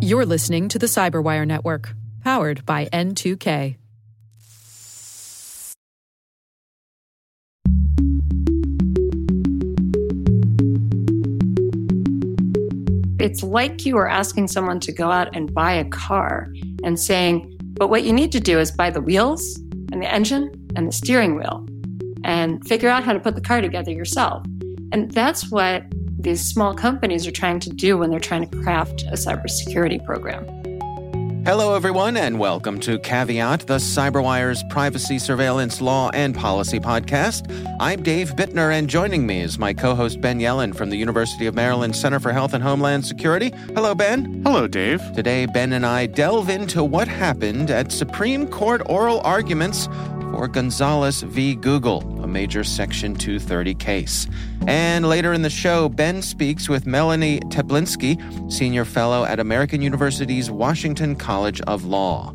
You're listening to the Cyberwire Network, powered by N2K. It's like you are asking someone to go out and buy a car and saying, but what you need to do is buy the wheels and the engine and the steering wheel and figure out how to put the car together yourself. And that's what these small companies are trying to do when they're trying to craft a cybersecurity program. Hello, everyone, and welcome to Caveat, the CyberWire's privacy, surveillance, law, and policy podcast. I'm Dave Bittner, and joining me is my co host Ben Yelin from the University of Maryland Center for Health and Homeland Security. Hello, Ben. Hello, Dave. Today, Ben and I delve into what happened at Supreme Court oral arguments for Gonzalez v. Google, a major Section 230 case. And later in the show, Ben speaks with Melanie Teplinsky, senior fellow at American University's Washington College of Law.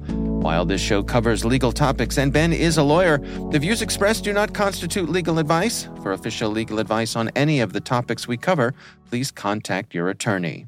While this show covers legal topics and Ben is a lawyer, the views expressed do not constitute legal advice. For official legal advice on any of the topics we cover, please contact your attorney.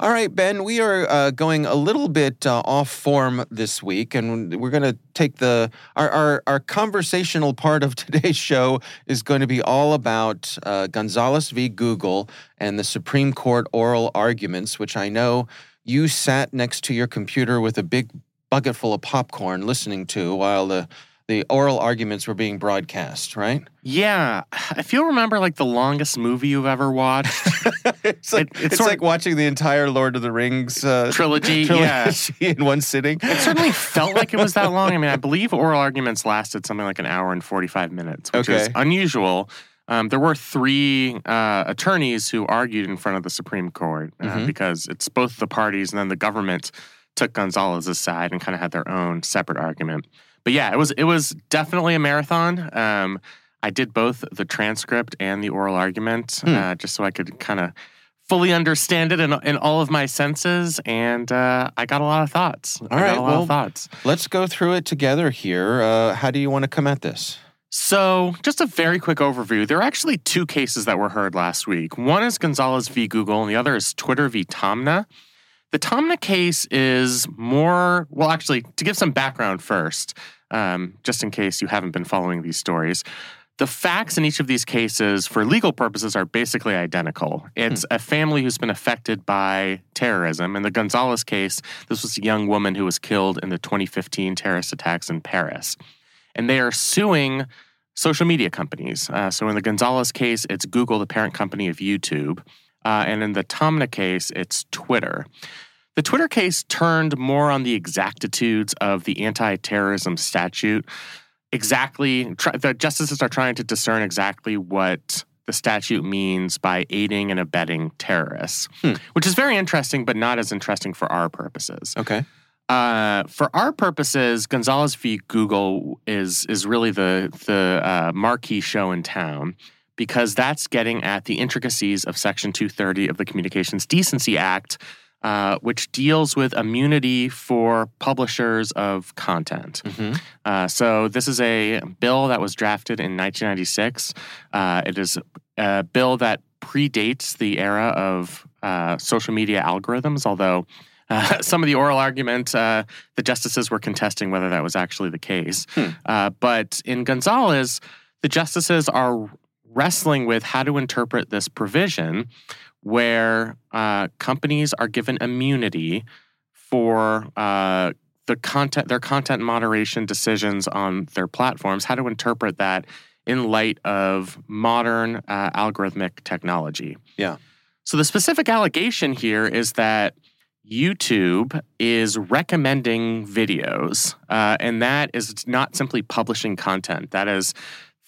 All right, Ben, we are uh, going a little bit uh, off form this week, and we're going to take the our, our, our conversational part of today's show is going to be all about uh, Gonzalez v. Google and the Supreme Court oral arguments, which I know you sat next to your computer with a big bucket full of popcorn listening to while the the oral arguments were being broadcast, right? Yeah. If you remember like the longest movie you've ever watched, it's like, it, it's, it's like watching the entire Lord of the Rings uh, trilogy, trilogy yeah. in one sitting. It certainly felt like it was that long. I mean, I believe oral arguments lasted something like an hour and 45 minutes, which okay. is unusual. Um, there were three uh, attorneys who argued in front of the Supreme Court uh, mm-hmm. because it's both the parties and then the government took Gonzalez's side and kind of had their own separate argument but yeah, it was it was definitely a marathon. Um, I did both the transcript and the oral argument hmm. uh, just so I could kind of fully understand it in, in all of my senses, and uh, I got a lot of thoughts. All I right, well, thoughts. Let's go through it together here. Uh, how do you want to come at this? So, just a very quick overview. There are actually two cases that were heard last week. One is Gonzalez v. Google, and the other is Twitter v. Taamneh. The Taamneh case is more, well, actually, to give some background first, um, just in case you haven't been following these stories. The facts in each of these cases, for legal purposes, are basically identical. It's hmm. a family who's been affected by terrorism. In the Gonzalez case, this was a young woman who was killed in the 2015 terrorist attacks in Paris. And they are suing social media companies. Uh, so in the Gonzalez case, it's Google, the parent company of YouTube. Uh, and in the Taamneh case, it's Twitter. The Twitter case turned more on the exactitudes of the anti terrorism statute. Exactly, try, the justices are trying to discern exactly what the statute means by aiding and abetting terrorists, hmm. which is very interesting, but not as interesting for our purposes. Okay. Uh, for our purposes, Gonzalez v. Google is is really the the uh, marquee show in town because that's getting at the intricacies of Section 230 of the Communications Decency Act, uh, which deals with immunity for publishers of content. Mm-hmm. Uh, so, this is a bill that was drafted in 1996. Uh, it is a bill that predates the era of uh, social media algorithms, although uh, some of the oral argument, uh, the justices were contesting whether that was actually the case. Hmm. Uh, but in Gonzalez, the justices are wrestling with how to interpret this provision where uh, companies are given immunity for uh, the content, their content moderation decisions on their platforms, how to interpret that in light of modern uh, algorithmic technology. Yeah. So the specific allegation here is that YouTube is recommending videos, uh, and that is not simply publishing content. That is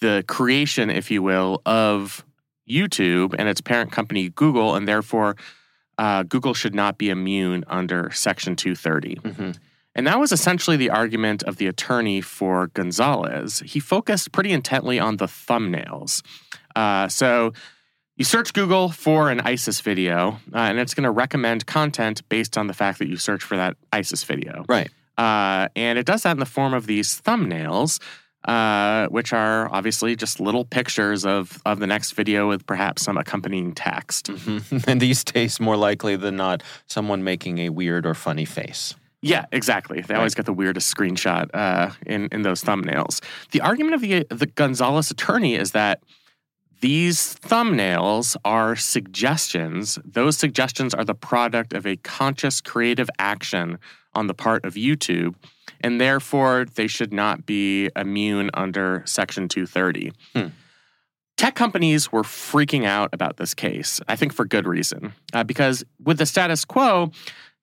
the creation, if you will, of YouTube and its parent company, Google, and therefore uh, Google should not be immune under Section 230. Mm-hmm. And that was essentially the argument of the attorney for Gonzalez. He focused pretty intently on the thumbnails. Uh, so you search Google for an ISIS video, uh, and it's going to recommend content based on the fact that you search for that ISIS video. Right. Uh, and it does that in the form of these thumbnails, uh, which are obviously just little pictures of, of the next video with perhaps some accompanying text. Mhm. And these days, more likely than not, someone making a weird or funny face. Yeah, exactly. They always get the weirdest screenshot uh, in in those thumbnails. The argument of the the Gonzalez attorney is that these thumbnails are suggestions. Those suggestions are the product of a conscious creative action on the part of YouTube, and therefore they should not be immune under Section 230. Hmm. Tech companies were freaking out about this case, I think for good reason, uh, because with the status quo,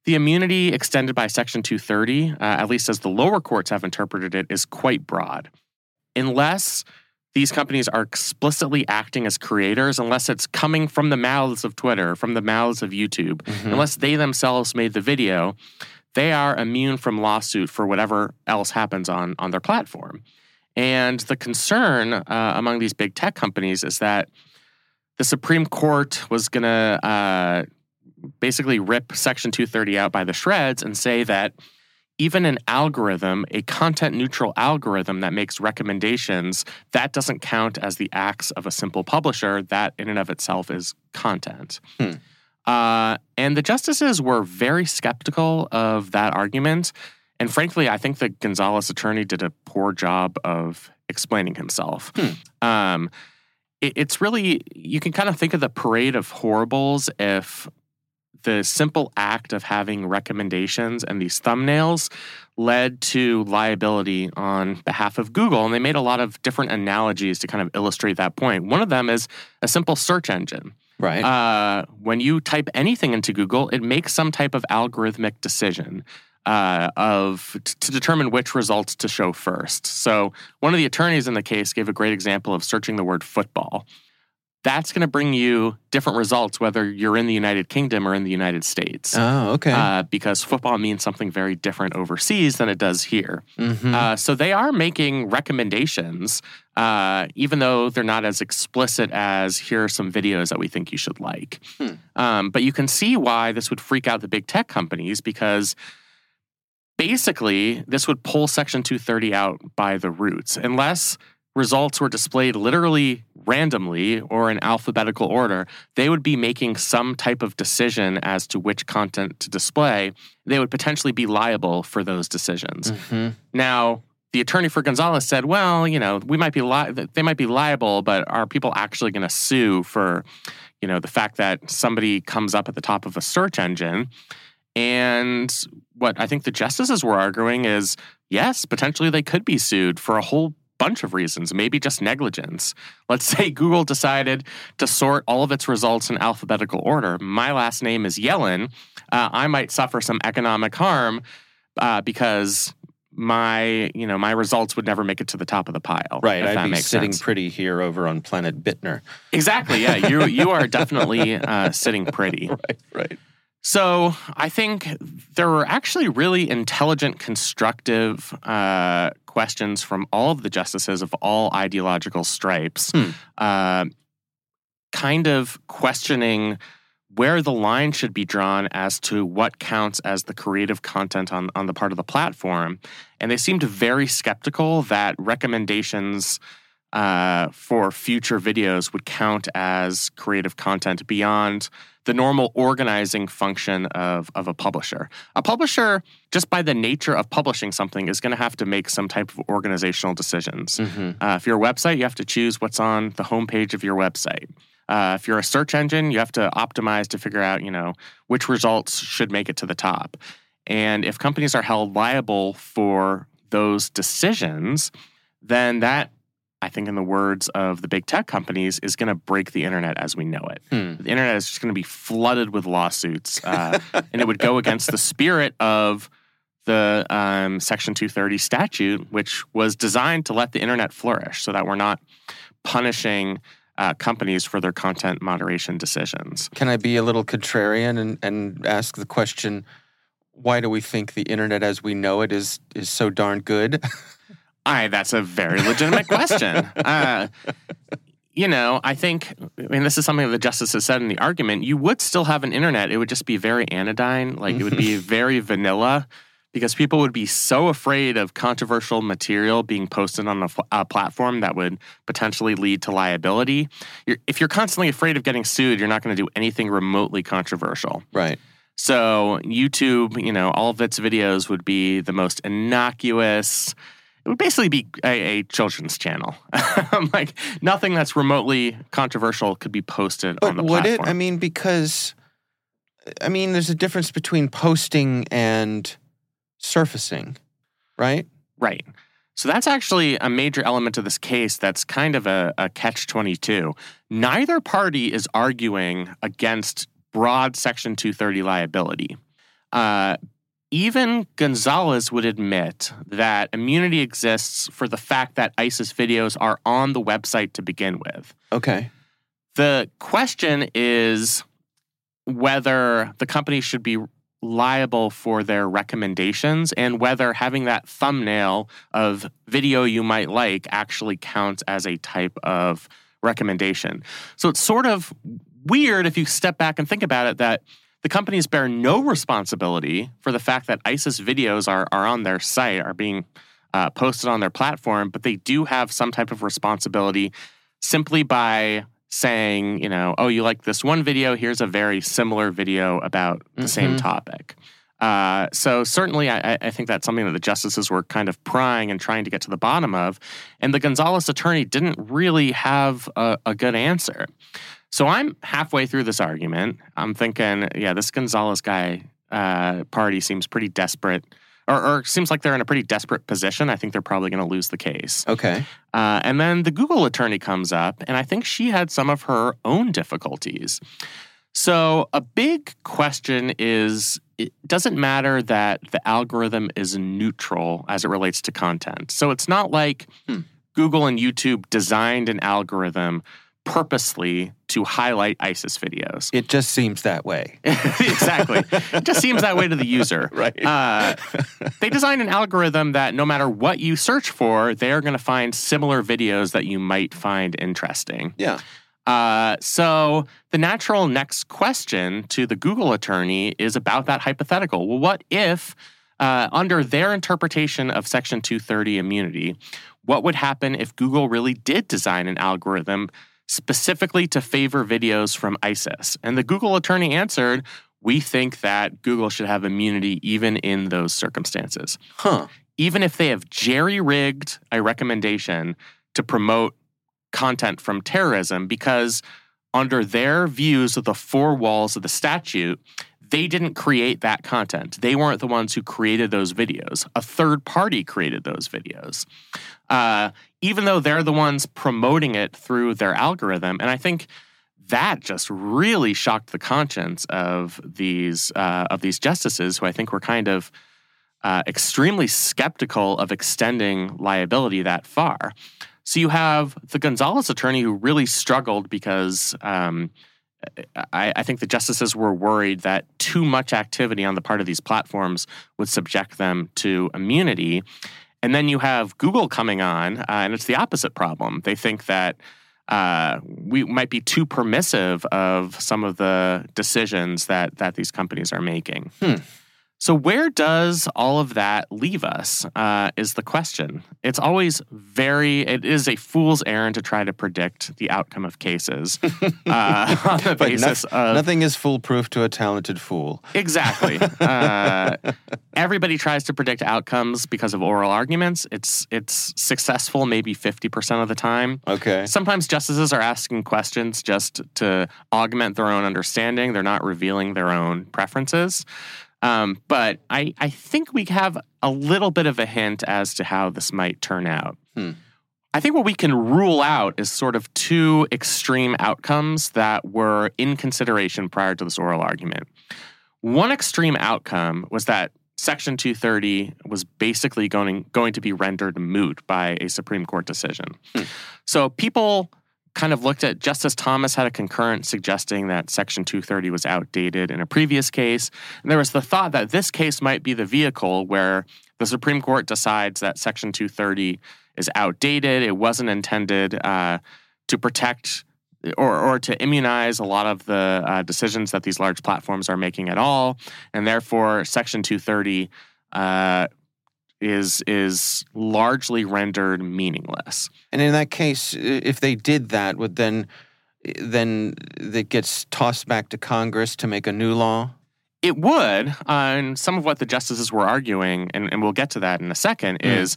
the immunity extended by Section 230, uh, at least as the lower courts have interpreted it, is quite broad. Unless these companies are explicitly acting as creators, unless it's coming from the mouths of Twitter, from the mouths of YouTube, Mhm. unless they themselves made the video, they are immune from lawsuit for whatever else happens on, on their platform. And the concern uh, among these big tech companies is that the Supreme Court was going to uh, basically rip Section 230 out by the shreds and say that even an algorithm, a content neutral algorithm that makes recommendations, that doesn't count as the acts of a simple publisher. That in and of itself is content. Hmm. Uh, and the justices were very skeptical of that argument. And frankly, I think the Gonzalez attorney did a poor job of explaining himself. Hmm. Um, it- it's really, you can kind of think of the parade of horribles if the simple act of having recommendations and these thumbnails led to liability on behalf of Google. And they made a lot of different analogies to kind of illustrate that point. One of them is a simple search engine. Right. Uh, when you type anything into Google, it makes some type of algorithmic decision uh, of t- to determine which results to show first. So one of the attorneys in the case gave a great example of searching the word football. That's going to bring you different results whether you're in the United Kingdom or in the United States. oh, okay. Uh, because football means something very different overseas than it does here. Mhm. Uh, so they are making recommendations, uh, even though they're not as explicit as here are some videos that we think you should like. Hmm. Um, but you can see why this would freak out the big tech companies because basically this would pull Section 230 out by the roots. Unless results were displayed literally randomly or in alphabetical order, they would be making some type of decision as to which content to display. They would potentially be liable for those decisions. Mhm. Now, the attorney for Gonzalez said, "Well, you know, we might be li- they might be liable, but are people actually going to sue for, you know, the fact that somebody comes up at the top of a search engine?" And what I think the justices were arguing is, yes, potentially they could be sued for a whole bunch of reasons, maybe just negligence. Let's say Google decided to sort all of its results in alphabetical order. My last name is Yelin. Uh, I might suffer some economic harm uh, because my you know my results would never make it to the top of the pile. Right. if I'd be sitting sense. pretty here over on planet Bittner. exactly. Yeah, you you are definitely uh, sitting pretty. Right. Right. So I think there were actually really intelligent, constructive uh, questions from all of the justices of all ideological stripes, Hmm. uh, kind of questioning where the line should be drawn as to what counts as the creative content on, on the part of the platform. And they seemed very skeptical that recommendations uh, for future videos would count as creative content beyond the normal organizing function of, of a publisher. A publisher, just by the nature of publishing something, is going to have to make some type of organizational decisions. Mhm. Uh, if you're a website, you have to choose what's on the homepage of your website. Uh, if you're a search engine, you have to optimize to figure out, you know, which results should make it to the top. And if companies are held liable for those decisions, then that, I think, in the words of the big tech companies, is going to break the internet as we know it. Hmm. The internet is just going to be flooded with lawsuits, uh, and it would go against the spirit of the um, Section 230 statute, which was designed to let the internet flourish so that we're not punishing uh, companies for their content moderation decisions. Can I be a little contrarian and, and ask the question why do we think the internet as we know it is is so darn good? I that's a very legitimate question. Uh, you know, I think I mean this is something that the justices said in the argument. You would still have an internet. It would just be very anodyne, like it would be very vanilla, because people would be so afraid of controversial material being posted on a platform that would potentially lead to liability. You're, if you're constantly afraid of getting sued, you're not going to do anything remotely controversial. right. So YouTube, you know, all of its videos would be the most innocuous. It would basically be a, a children's channel. like nothing that's remotely controversial could be posted on But the would platform. it? I mean, because I mean, there's a difference between posting and surfacing, right? Right. So that's actually a major element of this case that's kind of a, a catch 22. Neither party is arguing against broad Section 230 liability. Uh, even Gonzalez would admit that immunity exists for the fact that ISIS videos are on the website to begin with. Okay. The question is whether the company should be liable for their recommendations and whether having that thumbnail of video you might like actually counts as a type of recommendation. So it's sort of weird if you step back and think about it that the companies bear no responsibility for the fact that ISIS videos are, are on their site, are being uh, posted on their platform, but they do have some type of responsibility simply by saying, you know, oh, you like this one video, here's a very similar video about the same Mhm. topic. Uh, so certainly, I, I think that's something that the justices were kind of prying and trying to get to the bottom of, and the Gonzalez attorney didn't really have a, a good answer. So I'm halfway through this argument. I'm thinking, yeah, this Gonzalez guy uh, party seems pretty desperate, or, or seems like they're in a pretty desperate position. I think they're probably going to lose the case. Okay. Uh, and then the Google attorney comes up, and I think she had some of her own difficulties. So, a big question is it doesn't matter that the algorithm is neutral as it relates to content. So, it's not like Hmm. Google and YouTube designed an algorithm purposely to highlight ISIS videos. It just seems that way. exactly. It just seems that way to the user. Right. Uh, they designed an algorithm that no matter what you search for, they're going to find similar videos that you might find interesting. Yeah. Uh, so the natural next question to the Google attorney is about that hypothetical. Well, what if, uh, under their interpretation of Section 230 immunity, what would happen if Google really did design an algorithm specifically to favor videos from ISIS? And the Google attorney answered, we think that Google should have immunity even in those circumstances Huh. even if they have jerry rigged a recommendation to promote content from terrorism, because under their views of the four walls of the statute, they didn't create that content. They weren't the ones who created those videos. A third party created those videos. Uh, even though they're the ones promoting it through their algorithm. And I think that just really shocked the conscience of these uh, of these justices, who I think were kind of uh, extremely skeptical of extending liability that far. So you have the Gonzalez attorney who really struggled because um, I, I think the justices were worried that too much activity on the part of these platforms would subject them to immunity. And then you have Google coming on, uh, and it's the opposite problem. They think that uh, we might be too permissive of some of the decisions that that these companies are making. Hmm. So where does all of that leave us? Uh, is the question. It's always very. It is a fool's errand to try to predict the outcome of cases uh, on the But basis noth- of nothing is foolproof to a talented fool. Exactly. Uh, everybody tries to predict outcomes because of oral arguments. It's it's successful maybe fifty percent of the time. Okay. Sometimes justices are asking questions just to augment their own understanding. They're not revealing their own preferences. Um, but I, I think we have a little bit of a hint as to how this might turn out. Hmm. I think what we can rule out is sort of two extreme outcomes that were in consideration prior to this oral argument. One extreme outcome was that Section 230 was basically going, going to be rendered moot by a Supreme Court decision. Hmm. So people kind of looked at Justice Thomas had a concurrent suggesting that Section 230 was outdated in a previous case. And there was the thought that this case might be the vehicle where the Supreme Court decides that Section 230 is outdated. It wasn't intended uh, to protect or, or to immunize a lot of the uh, decisions that these large platforms are making at all. And therefore, Section 230 uh, is is largely rendered meaningless. And in that case, if they did that, would then then it gets tossed back to Congress to make a new law? It would. Uh, and some of what the justices were arguing, and, and we'll get to that in a second, Mm. is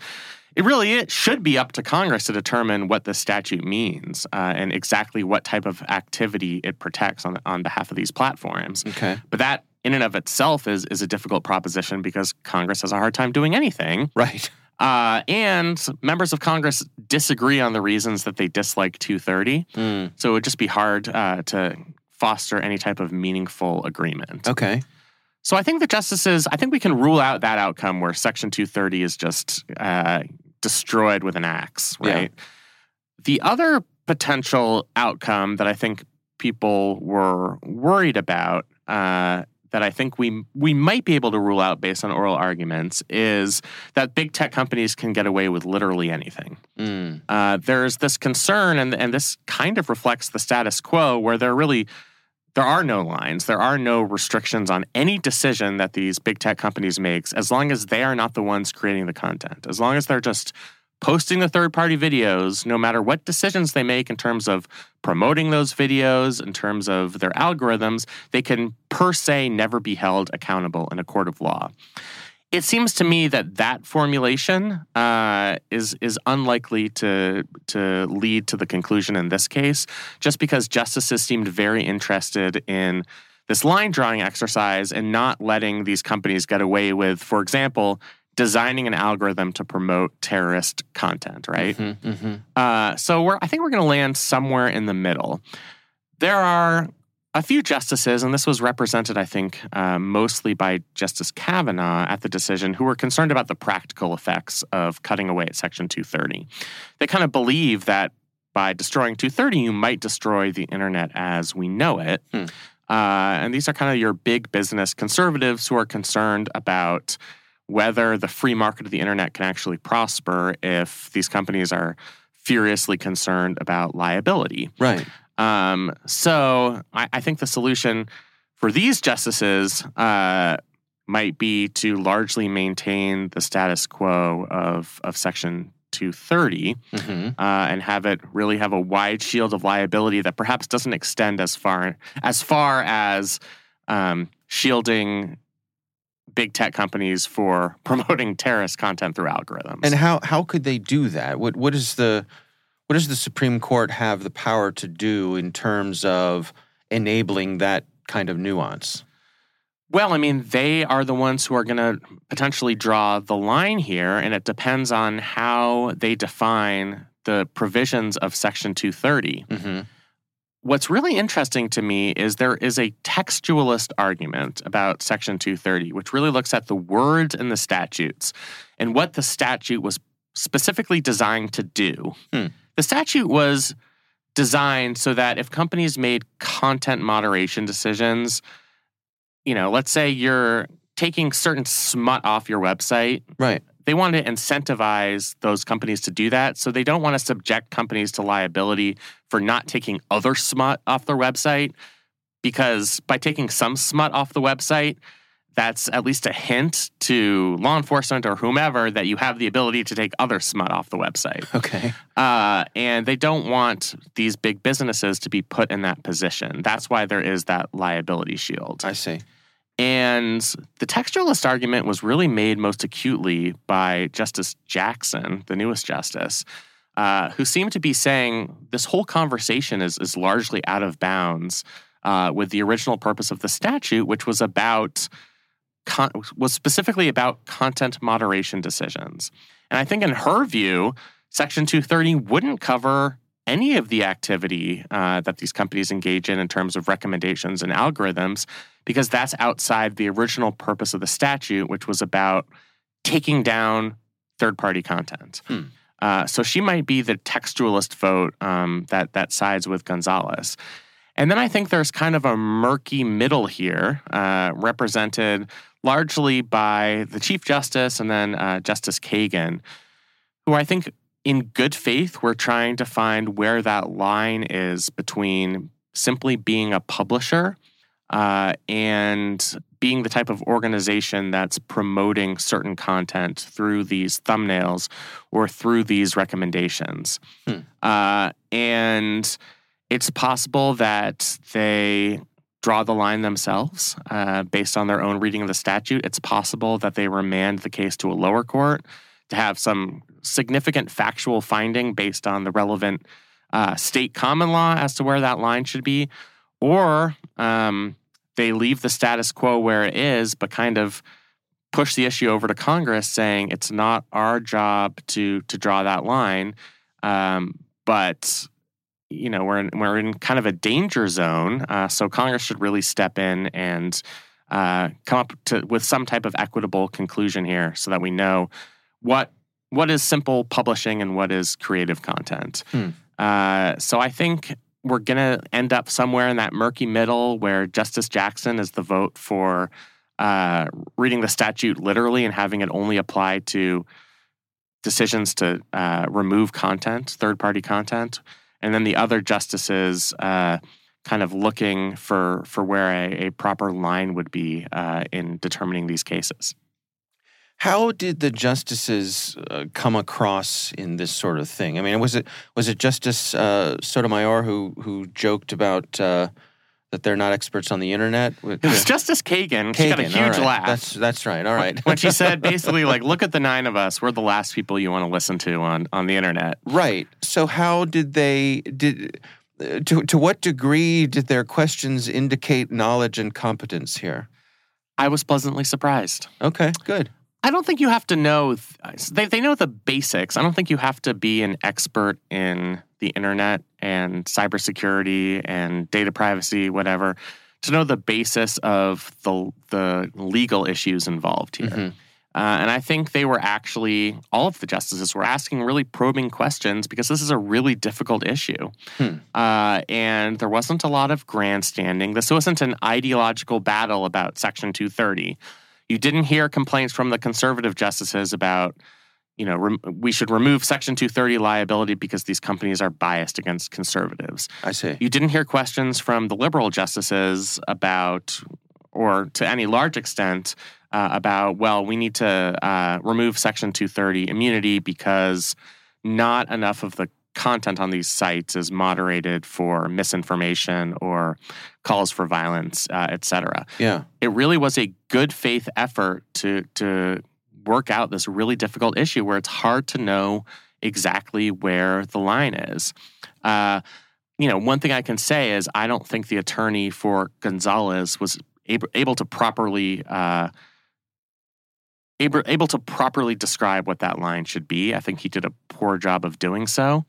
it really it should be up to Congress to determine what the statute means uh, and exactly what type of activity it protects on on behalf of these platforms. Okay. But that, in and of itself, is is a difficult proposition because Congress has a hard time doing anything. Right. Uh, and members of Congress disagree on the reasons that they dislike 230. Mm. So it would just be hard uh, to foster any type of meaningful agreement. Okay. So I think the justices, I think we can rule out that outcome where Section 230 is just uh, destroyed with an axe, Yeah. right? The other potential outcome that I think people were worried about, uh, that I think we we might be able to rule out based on oral arguments, is that big tech companies can get away with literally anything. Mm. uh, there's this concern, and, and this kind of reflects the status quo, where there really there are no lines, there are no restrictions on any decision that these big tech companies makes, as long as they are not the ones creating the content, as long as they're just posting the third party videos, no matter what decisions they make in terms of promoting those videos, in terms of their algorithms, they can per se never be held accountable in a court of law. It seems to me that that formulation uh, is is unlikely to to lead to the conclusion in this case, just because justices seemed very interested in this line drawing exercise and not letting these companies get away with, for example, designing an algorithm to promote terrorist content, right? Mhm, mhm. Uh, so we're, I think we're going to land somewhere in the middle. There are a few justices, and this was represented, I think, uh, mostly by Justice Kavanaugh at the decision, who were concerned about the practical effects of cutting away at Section 230. They kind of believe that by destroying 230, you might destroy the internet as we know it. Hmm. Uh, and these are kind of your big business conservatives who are concerned about whether the free market of the internet can actually prosper if these companies are furiously concerned about liability. Right. Um, so I, I think the solution for these justices uh, might be to largely maintain the status quo of, of Section 230 hmm uh, and have it really have a wide shield of liability that perhaps doesn't extend as far as far as um, shielding big tech companies for promoting terrorist content through algorithms. And how how could they do that? What what is the what does the Supreme Court have the power to do in terms of enabling that kind of nuance? Well, I mean, they are the ones who are going to potentially draw the line here, and it depends on how they define the provisions of Section 230. hmm What's really interesting to me is there is a textualist argument about Section 230, which really looks at the words in the statutes and what the statute was specifically designed to do. Hmm. The statute was designed so that if companies made content moderation decisions, you know, let's say you're taking certain smut off your website, Right. They want to incentivize those companies to do that. So they don't want to subject companies to liability for not taking other smut off their website. Because by taking some smut off the website, that's at least a hint to law enforcement or whomever that you have the ability to take other smut off the website. Okay. Uh, and they don't want these big businesses to be put in that position. That's why there is that liability shield. I see. And the textualist argument was really made most acutely by Justice Jackson, the newest justice, uh, who seemed to be saying this whole conversation is, is largely out of bounds uh, with the original purpose of the statute, which was about con- was specifically about content moderation decisions. And I think in her view, Section 230 wouldn't cover any of the activity uh, that these companies engage in in terms of recommendations and algorithms, because that's outside the original purpose of the statute, which was about taking down third party content. Hmm. Uh, so she might be the textualist vote um, that that sides with Gonzalez. And then I think there's kind of a murky middle here, uh, represented largely by the Chief Justice and then uh, Justice Kagan, who I think in good faith we're trying to find where that line is between simply being a publisher uh, and being the type of organization that's promoting certain content through these thumbnails or through these recommendations. Hmm. Uh, and it's possible that they draw the line themselves uh, based on their own reading of the statute. It's possible that they remand the case to a lower court to have some significant factual finding based on the relevant uh, state common law as to where that line should be, or um, they leave the status quo where it is, but kind of push the issue over to Congress, saying it's not our job to to draw that line, um, but you know we're in, we're in kind of a danger zone, uh, so Congress should really step in and uh, come up to, with some type of equitable conclusion here, so that we know what what is simple publishing and what is creative content. Hmm. Uh, so I think we're going to end up somewhere in that murky middle where Justice Jackson is the vote for uh, reading the statute literally and having it only apply to decisions to uh, remove content, third party content. And then the other justices uh, kind of looking for, for where a, a proper line would be uh, in determining these cases. How did the justices uh, come across in this sort of thing? I mean, was it was it Justice uh, Sotomayor who who joked about uh, that they're not experts on the internet? It was Justice Kagan. She got a huge right. laugh. That's that's right. All right. when she said basically like look at the nine of us we're the last people you want to listen to on on the internet right. So how did they did uh, to to what degree did their questions indicate knowledge and competence here? i was pleasantly surprised Okay, good. I don't think you have to know they, they know the basics i don't think you have to be an expert in the internet and cybersecurity and data privacy whatever to know the basis of the the legal issues involved here Mhm. Uh, and I think they were actually, all of the justices were asking really probing questions because this is a really difficult issue. Hmm. Uh, and there wasn't a lot of grandstanding. This wasn't an ideological battle about Section 230. You didn't hear complaints from the conservative justices about, you know, rem- we should remove Section 230 liability because these companies are biased against conservatives. I see. You didn't hear questions from the liberal justices about, or to any large extent, uh, about, well, we need to uh, remove Section 230 immunity because not enough of the content on these sites is moderated for misinformation or calls for violence, uh, et cetera. Yeah. It really was a good faith effort to to work out this really difficult issue where it's hard to know exactly where the line is. Uh, you know, one thing I can say is I don't think the attorney for Gonzalez was able, able to properly uh, able, able to properly describe what that line should be. I think he did a poor job of doing so,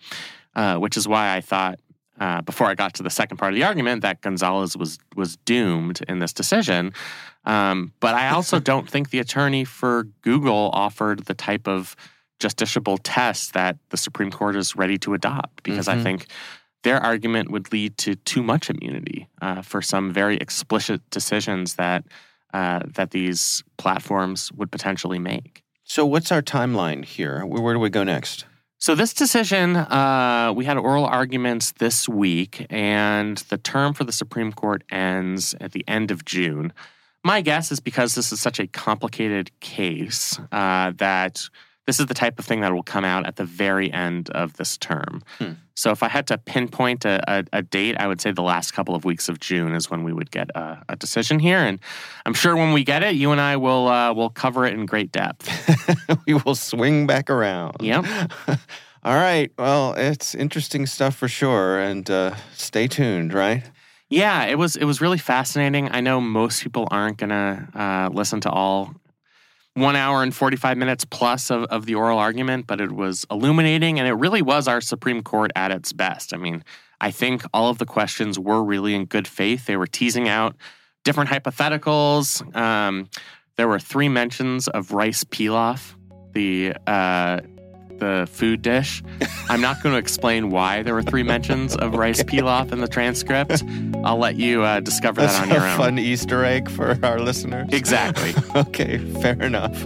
uh, which is why I thought uh, before I got to the second part of the argument that Gonzalez was was doomed in this decision. Um, but I also don't think the attorney for Google offered the type of justiciable test that the Supreme Court is ready to adopt because I Mhm. think their argument would lead to too much immunity uh, for some very explicit decisions that uh, that these platforms would potentially make. So what's our timeline here? Where, where do we go next? So this decision, uh, we had oral arguments this week, and the term for the Supreme Court ends at the end of June. My guess is because this is such a complicated case uh, that this is the type of thing that will come out at the very end of this term. Hmm. So if I had to pinpoint a, a, a date, I would say the last couple of weeks of June is when we would get a, a decision here. And I'm sure when we get it, you and I will uh, will cover it in great depth. we will swing back around. Yep. All right. Well, it's interesting stuff for sure. And uh, stay tuned, right? Yeah, it was it was really fascinating. I know most people aren't gonna uh, listen to all one hour and 45 minutes plus of, of the oral argument, but it was illuminating and it really was our Supreme Court at its best. I mean, I think all of the questions were really in good faith. They were teasing out different hypotheticals. Um, there were three mentions of rice pilaf, the uh, the food dish. I'm not going to explain why there were three mentions of rice pilaf in the transcript. I'll let you uh, discover That's that on your a own. fun Easter egg for our listeners. Exactly. okay, fair enough.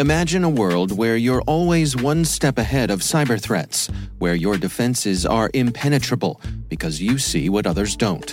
Imagine a world where you're always one step ahead of cyber threats, where your defenses are impenetrable because you see what others don't.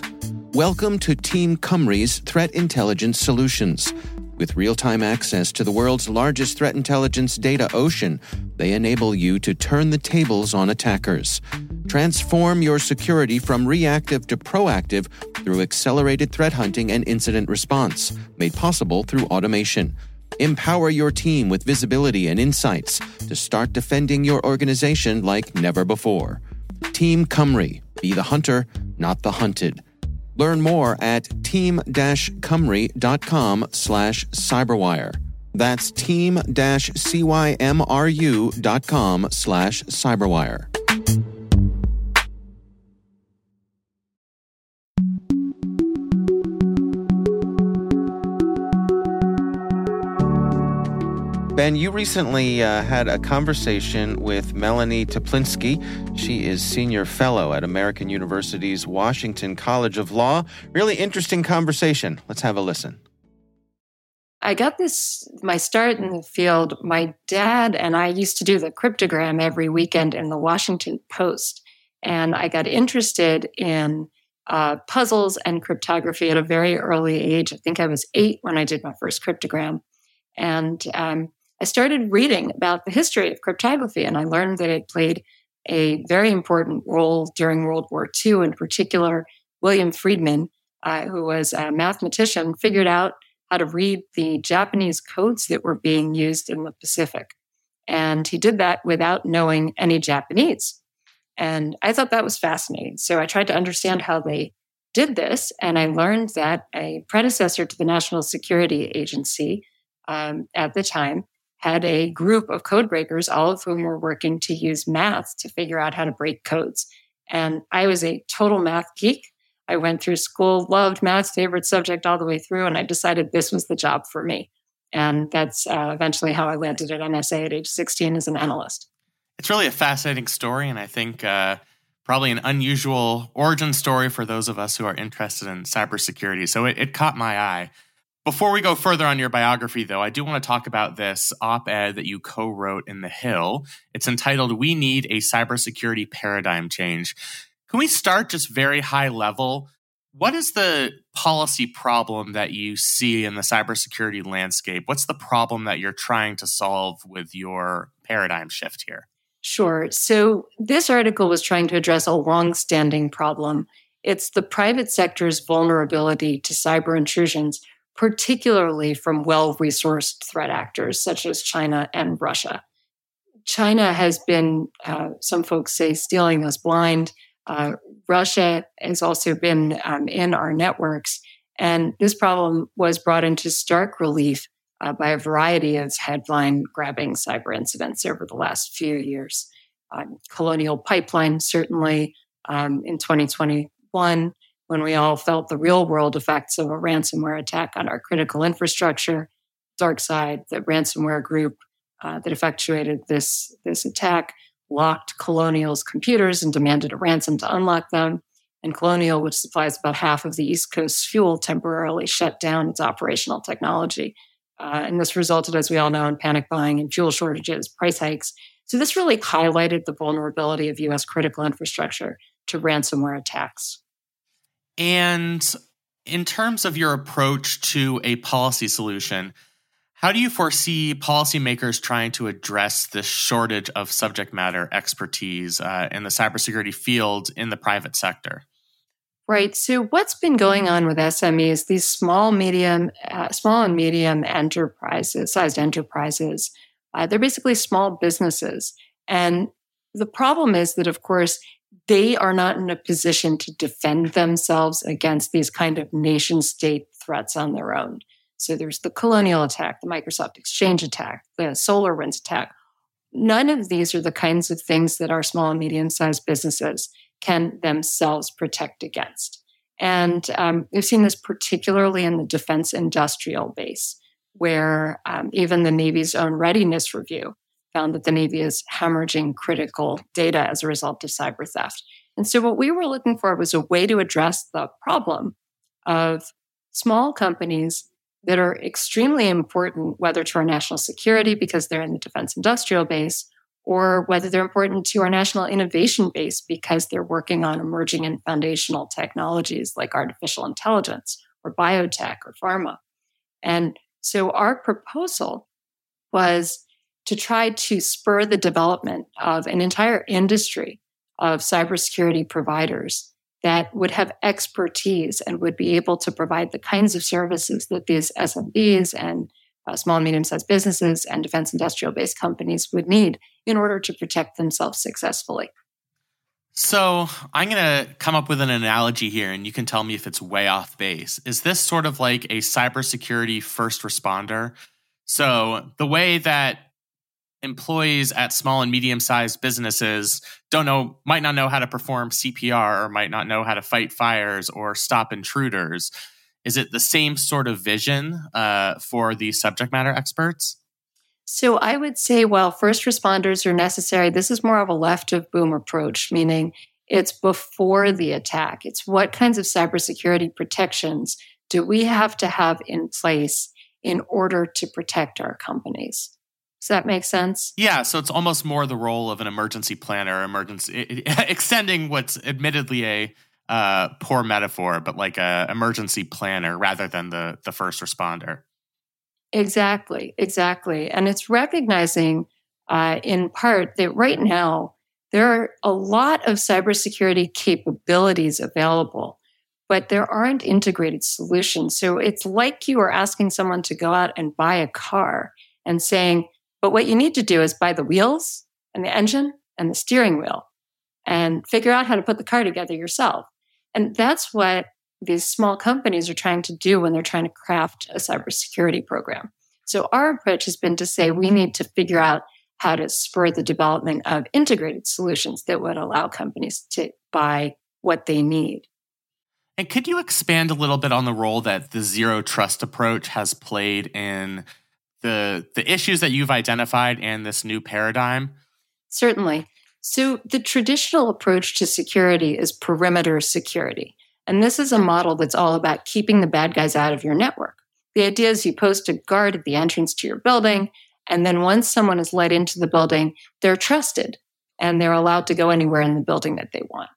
Welcome to Team Cymru's Threat Intelligence Solutions. With real time access to the world's largest threat intelligence data ocean, they enable you to turn the tables on attackers. Transform your security from reactive to proactive through accelerated threat hunting and incident response, made possible through automation. Empower your team with visibility and insights to start defending your organization like never before. Team Cymru. Be the hunter, not the hunted. Learn more at team-cymru.com slash cyberwire. That's team-cymru.com slash cyberwire. Ben, you recently uh, had a conversation with Melanie Teplinsky. She is senior fellow at American University's Washington College of Law. Really interesting conversation. Let's have a listen. I got this, my start in the field. My dad and I used to do the cryptogram every weekend in the Washington Post. And I got interested in uh, puzzles and cryptography at a very early age. I think I was eight when I did my first cryptogram. And um, I started reading about the history of cryptography, and I learned that it played a very important role during World War II. In particular, William Friedman, uh, who was a mathematician, figured out how to read the Japanese codes that were being used in the Pacific. And he did that without knowing any Japanese. And I thought that was fascinating. So I tried to understand how they did this. And I learned that a predecessor to the National Security Agency um, at the time had a group of code breakers, all of whom were working to use math to figure out how to break codes. And I was a total math geek. I went through school, loved math, favorite subject all the way through, and I decided this was the job for me. And that's uh, eventually how I landed at NSA at age 16 as an analyst. It's really a fascinating story, and I think uh, probably an unusual origin story for those of us who are interested in cybersecurity. So it, it caught my eye. Before we go further on your biography, though, I do want to talk about this op ed that you co wrote in The Hill. It's entitled We Need a Cybersecurity Paradigm Change. Can we start just very high level? What is the policy problem that you see in the cybersecurity landscape? What's the problem that you're trying to solve with your paradigm shift here? Sure. So, this article was trying to address a long-standing problem. It's the private sector's vulnerability to cyber intrusions particularly from well resourced threat actors such as China and Russia. China has been, uh, some folks say, stealing us blind. Uh, Russia has also been um, in our networks. And this problem was brought into stark relief uh, by a variety of headline grabbing cyber incidents over the last few years. Um, Colonial Pipeline, certainly um, in 2021, when we all felt the real world effects of a ransomware attack on our critical infrastructure. DarkSide, the ransomware group uh, that effectuated this, this attack, locked Colonial's computers and demanded a ransom to unlock them. And Colonial, which supplies about half of the East Coast fuel, temporarily shut down its operational technology. Uh, and this resulted, as we all know, in panic buying and fuel shortages, price hikes. So this really highlighted the vulnerability of US critical infrastructure to ransomware attacks. And in terms of your approach to a policy solution, how do you foresee policymakers trying to address this shortage of subject matter expertise uh, in the cybersecurity field in the private sector? Right. So what's been going on with SMEs, these small, medium, uh, small and medium enterprises, sized enterprises, uh, they're basically small businesses. And the problem is that, of course, they are not in a position to defend themselves against these kind of nation state threats on their own. So there's the colonial attack, the Microsoft Exchange attack, the Solar SolarWinds attack. None of these are the kinds of things that our small and medium sized businesses can themselves protect against. And um, we've seen this particularly in the defense industrial base, where um, even the Navy's own readiness review found that the Navy is hemorrhaging critical data as a result of cyber theft. And so, what we were looking for was a way to address the problem of small companies that are extremely important, whether to our national security because they're in the defense industrial base, or whether they're important to our national innovation base because they're working on emerging and foundational technologies like artificial intelligence or biotech or pharma. And so our proposal was to try to spur the development of an entire industry of cybersecurity providers that would have expertise and would be able to provide the kinds of services that these SMBs and uh, small and medium sized businesses and defense industrial based companies would need in order to protect themselves successfully. So, I'm going to come up with an analogy here and you can tell me if it's way off base. Is this sort of like a cybersecurity first responder? So, the way that employees at small and medium sized businesses don't know, might not know how to perform CPR or might not know how to fight fires or stop intruders is it the same sort of vision uh, for the subject matter experts? So I would say well, first responders are necessary, this is more of a left of boom approach, meaning it's before the attack. It's what kinds of cybersecurity protections do we have to have in place in order to protect our companies? Does that make sense? Yeah, so it's almost more the role of an emergency planner, emergency extending what's admittedly a uh, poor metaphor, but like a emergency planner rather than the the first responder. Exactly, exactly, and it's recognizing uh, in part that right now there are a lot of cybersecurity capabilities available, but there aren't integrated solutions. So it's like you are asking someone to go out and buy a car and saying, but what you need to do is buy the wheels and the engine and the steering wheel and figure out how to put the car together yourself. And that's what these small companies are trying to do when they're trying to craft a cybersecurity program. So our approach has been to say we need to figure out how to spur the development of integrated solutions that would allow companies to buy what they need. And could you expand a little bit on the role that the zero trust approach has played in the the issues that you've identified and this new paradigm? Certainly. So, the traditional approach to security is perimeter security. And this is a model that's all about keeping the bad guys out of your network. The idea is you post a guard at the entrance to your building, and then once someone is let into the building, they're trusted and they're allowed to go anywhere in the building that they want.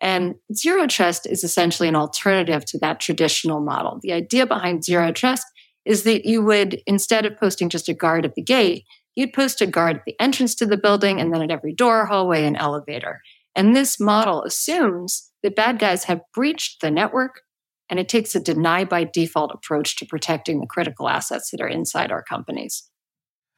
And zero trust is essentially an alternative to that traditional model. The idea behind zero trust is that you would, instead of posting just a guard at the gate, you'd post a guard at the entrance to the building and then at every door, hallway, and elevator. And this model assumes that bad guys have breached the network and it takes a deny by default approach to protecting the critical assets that are inside our companies.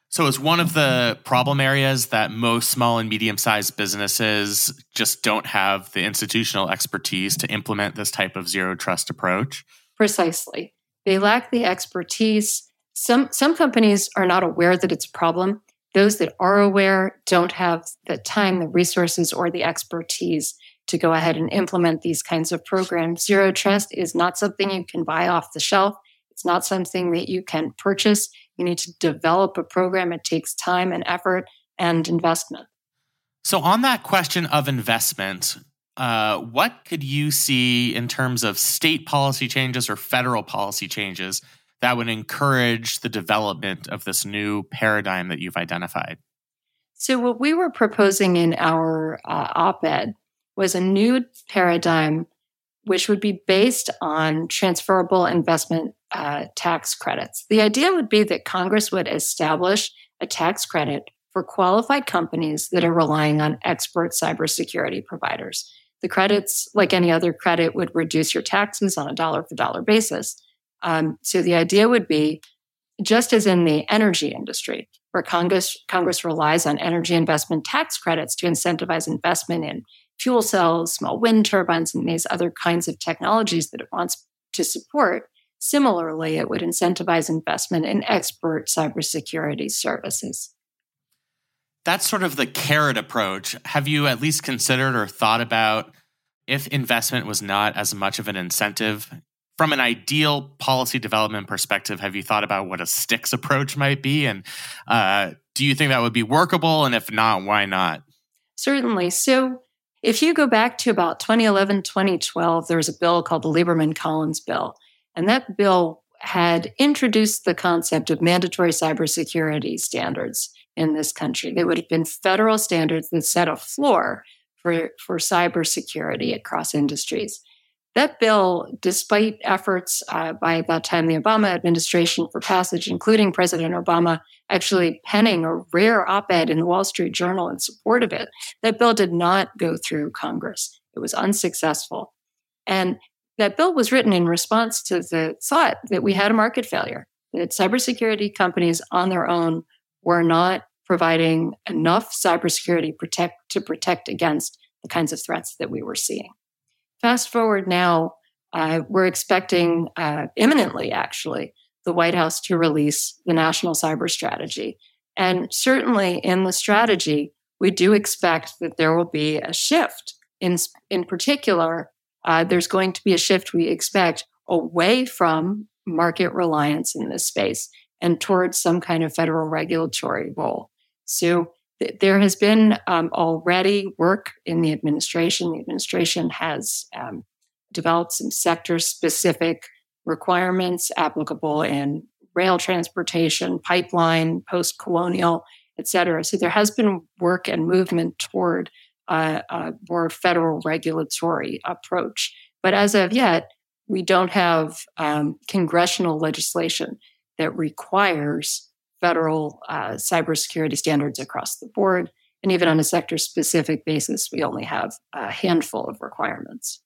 So, is one of the problem areas that most small and medium sized businesses just don't have the institutional expertise to implement this type of zero trust approach? Precisely. They lack the expertise some, some companies are not aware that it's a problem. Those that are aware don't have the time, the resources, or the expertise to go ahead and implement these kinds of programs. Zero Trust is not something you can buy off the shelf. It's not something that you can purchase. You need to develop a program. It takes time and effort and investment. So, on that question of investment, uh, what could you see in terms of state policy changes or federal policy changes that would encourage the development of this new paradigm that you've identified? So, what we were proposing in our uh, op ed was a new paradigm which would be based on transferable investment uh, tax credits. The idea would be that Congress would establish a tax credit for qualified companies that are relying on expert cybersecurity providers. The credits, like any other credit, would reduce your taxes on a dollar for dollar basis. Um, so the idea would be just as in the energy industry, where Congress, Congress relies on energy investment tax credits to incentivize investment in fuel cells, small wind turbines, and these other kinds of technologies that it wants to support. Similarly, it would incentivize investment in expert cybersecurity services. That's sort of the carrot approach. Have you at least considered or thought about if investment was not as much of an incentive? From an ideal policy development perspective, have you thought about what a sticks approach might be? And uh, do you think that would be workable? And if not, why not? Certainly. So, if you go back to about 2011, 2012, there was a bill called the Lieberman Collins Bill. And that bill had introduced the concept of mandatory cybersecurity standards in this country. They would have been federal standards that set a floor for, for cybersecurity across industries. That bill, despite efforts uh, by that time the Obama administration for passage, including President Obama actually penning a rare op ed in the Wall Street Journal in support of it, that bill did not go through Congress. It was unsuccessful. And that bill was written in response to the thought that we had a market failure, that cybersecurity companies on their own were not providing enough cybersecurity protect, to protect against the kinds of threats that we were seeing. Fast forward now, uh, we're expecting uh, imminently, actually, the White House to release the national cyber strategy. And certainly in the strategy, we do expect that there will be a shift. In, in particular, uh, there's going to be a shift we expect away from market reliance in this space and towards some kind of federal regulatory role. So th- there has been um, already work in the administration. The administration has um, developed some sector specific requirements applicable in rail transportation, pipeline, post colonial, et cetera. So there has been work and movement toward uh, a more federal regulatory approach. But as of yet, we don't have um, congressional legislation that requires federal uh, cybersecurity standards across the board. And even on a sector specific basis, we only have a handful of requirements.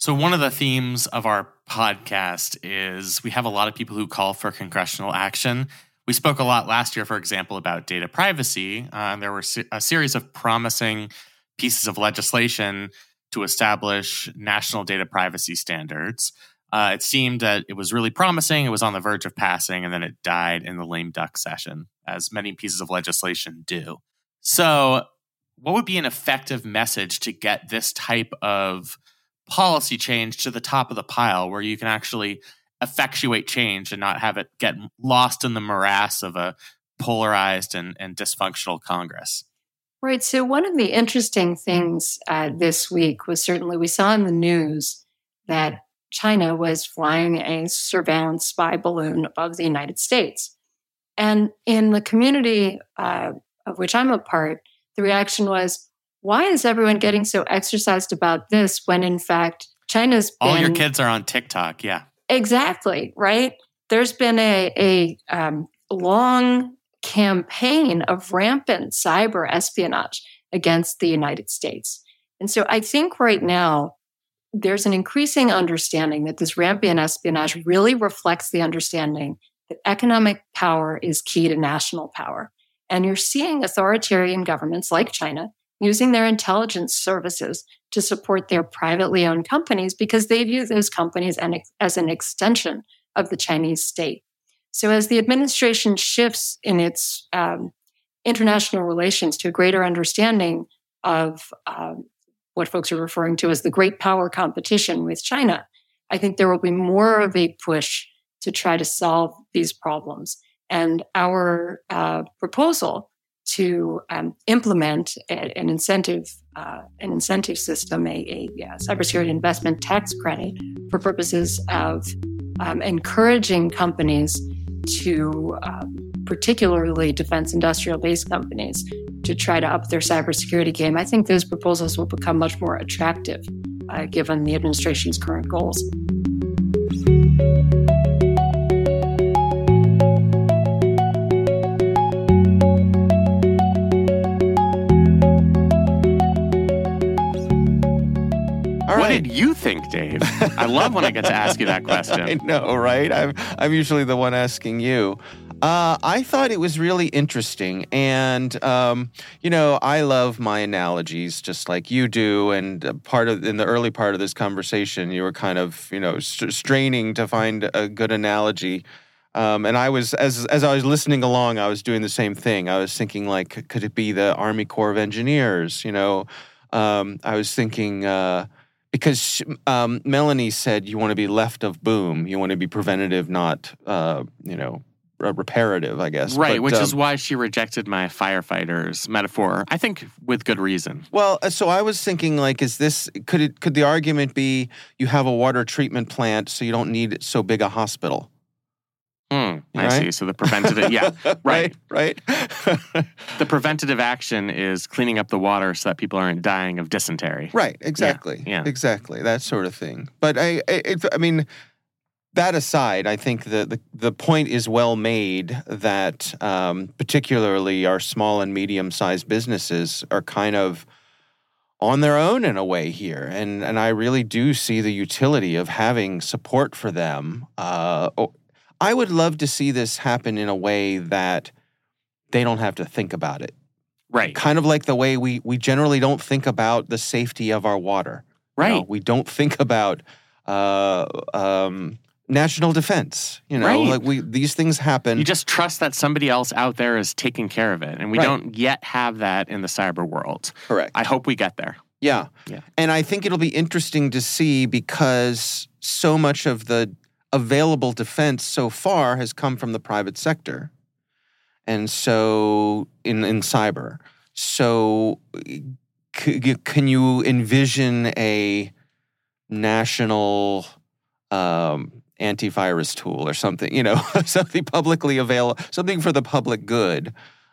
So, one of the themes of our podcast is we have a lot of people who call for congressional action. We spoke a lot last year, for example, about data privacy. Uh, there were a series of promising pieces of legislation to establish national data privacy standards. Uh, it seemed that it was really promising. It was on the verge of passing, and then it died in the lame duck session, as many pieces of legislation do. So, what would be an effective message to get this type of policy change to the top of the pile where you can actually effectuate change and not have it get lost in the morass of a polarized and, and dysfunctional Congress? Right. So, one of the interesting things uh, this week was certainly we saw in the news that China was flying a surveillance spy balloon above the United States. And in the community uh, of which I'm a part, the reaction was, why is everyone getting so exercised about this when in fact China's been, all your kids are on TikTok, yeah. Exactly, right? There's been a, a um, long campaign of rampant cyber espionage against the United States. And so I think right now there's an increasing understanding that this rampant espionage really reflects the understanding that economic power is key to national power. And you're seeing authoritarian governments like China using their intelligence services to support their privately owned companies because they view those companies as an extension of the Chinese state. So, as the administration shifts in its um, international relations to a greater understanding of um, what folks are referring to as the great power competition with China. I think there will be more of a push to try to solve these problems. And our uh, proposal to um, implement a, an incentive uh, an incentive system, a, a, cybersecurity investment tax credit for purposes of um, encouraging companies to um, particularly defense industrial based companies to try to up their cybersecurity game, I think those proposals will become much more attractive uh, given the administration's current goals. what did you think, Dave? I love when I get to ask you that question. I know, right? I'm, I'm usually the one asking you. Uh, I thought it was really interesting. And, um, you know, I love my analogies just like you do. And part of, in the early part of this conversation, you were kind of, you know, st- straining to find a good analogy. Um, and I was, as, as I was listening along, I was doing the same thing. I was thinking, like, could it be the Army Corps of Engineers? You know, um, I was thinking, uh, because um, Melanie said you want to be left of boom, you want to be preventative, not uh, you know reparative, I guess. Right, But, which um, is why she rejected my firefighters metaphor. I think with good reason. well. uh, So I was thinking, like, is this could it could the argument be you have a water treatment plant, so you don't need so big a hospital? Hmm, I Right? see. So the preventative, yeah, right. right, The preventative action is cleaning up the water so that people aren't dying of dysentery. right. Exactly. yeah. Exactly. That sort of thing. But I, I, it, I mean. That aside, I think the, the, the point is well made that um, particularly our small and medium sized businesses are kind of on their own in a way here. And, and I really do see the utility of having support for them. Uh, I would love to see this happen in a way that they don't have to think about it. Right, Kind of like the way we, we generally don't think about the safety of our water. You know, right. we don't think about uh, um, national defense. You know, Right. like we these things happen. You just trust that somebody else out there is taking care of it. And we Right. don't yet have that in the cyber world. correct. I hope we get there. yeah. Yeah. And I think it'll be interesting to see because so much of the available defense so far has come from the private sector. And so in in cyber. So c- can you envision a national um, antivirus tool or something, you know, something publicly available, something for the public good?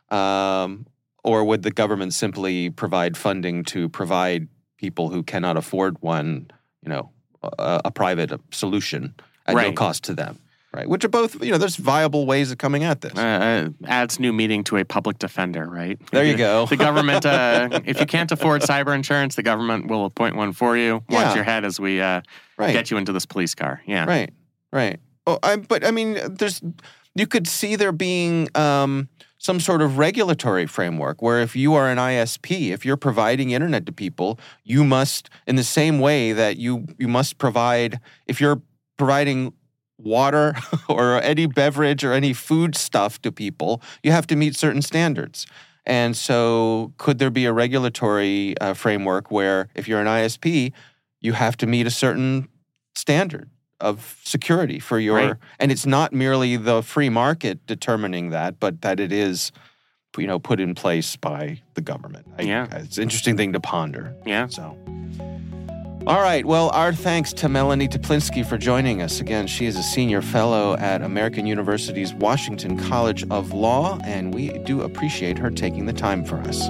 Um, or would the government simply provide funding to provide people who cannot afford one, you know, a, a private solution at no cost to them? Right. Which are both, you know, there's viable ways of coming at this. Uh, uh, adds new meaning to a public defender, right? There you go. The government, uh, if you can't afford cyber insurance, the government will appoint one for you. Watch Yeah. your head as we uh, right. get you into this police car. Yeah. Right, right. Oh, I, but I mean, there's you could see there being um, some sort of regulatory framework where if you are an ISP, if you're providing internet to people, you must, in the same way that you you must provide, if you're providing water or any beverage or any food stuff to people, you have to meet certain standards. And so, could there be a regulatory uh, framework where if you're an ISP, you have to meet a certain standard of security for your Right. and it's not merely the free market determining that but that it is you know put in place by the government I- Yeah. Uh, it's an interesting thing to ponder Yeah. so all right well our thanks to melanie teplinsky for joining us again she is a senior fellow at american university's washington college of law and we do appreciate her taking the time for us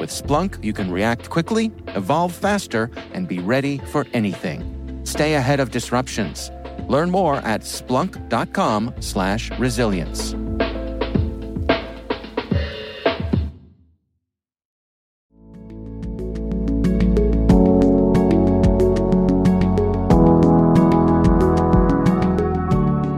With Splunk, you can react quickly, evolve faster, and be ready for anything. Stay ahead of disruptions. Learn more at splunk.com/resilience.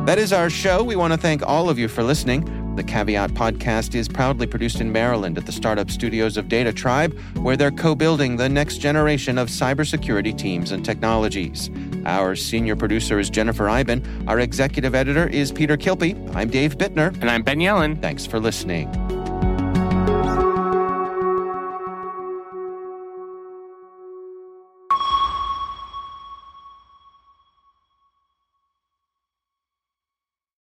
That is our show. We want to thank all of you for listening. The Caveat podcast is proudly produced in Maryland at the startup studios of DataTribe, where they're co building the next generation of cybersecurity teams and technologies. Our senior producer is Jennifer Iben. Our executive editor is Peter Kilpie. I'm Dave Bittner. And I'm Ben Yelin. Thanks for listening.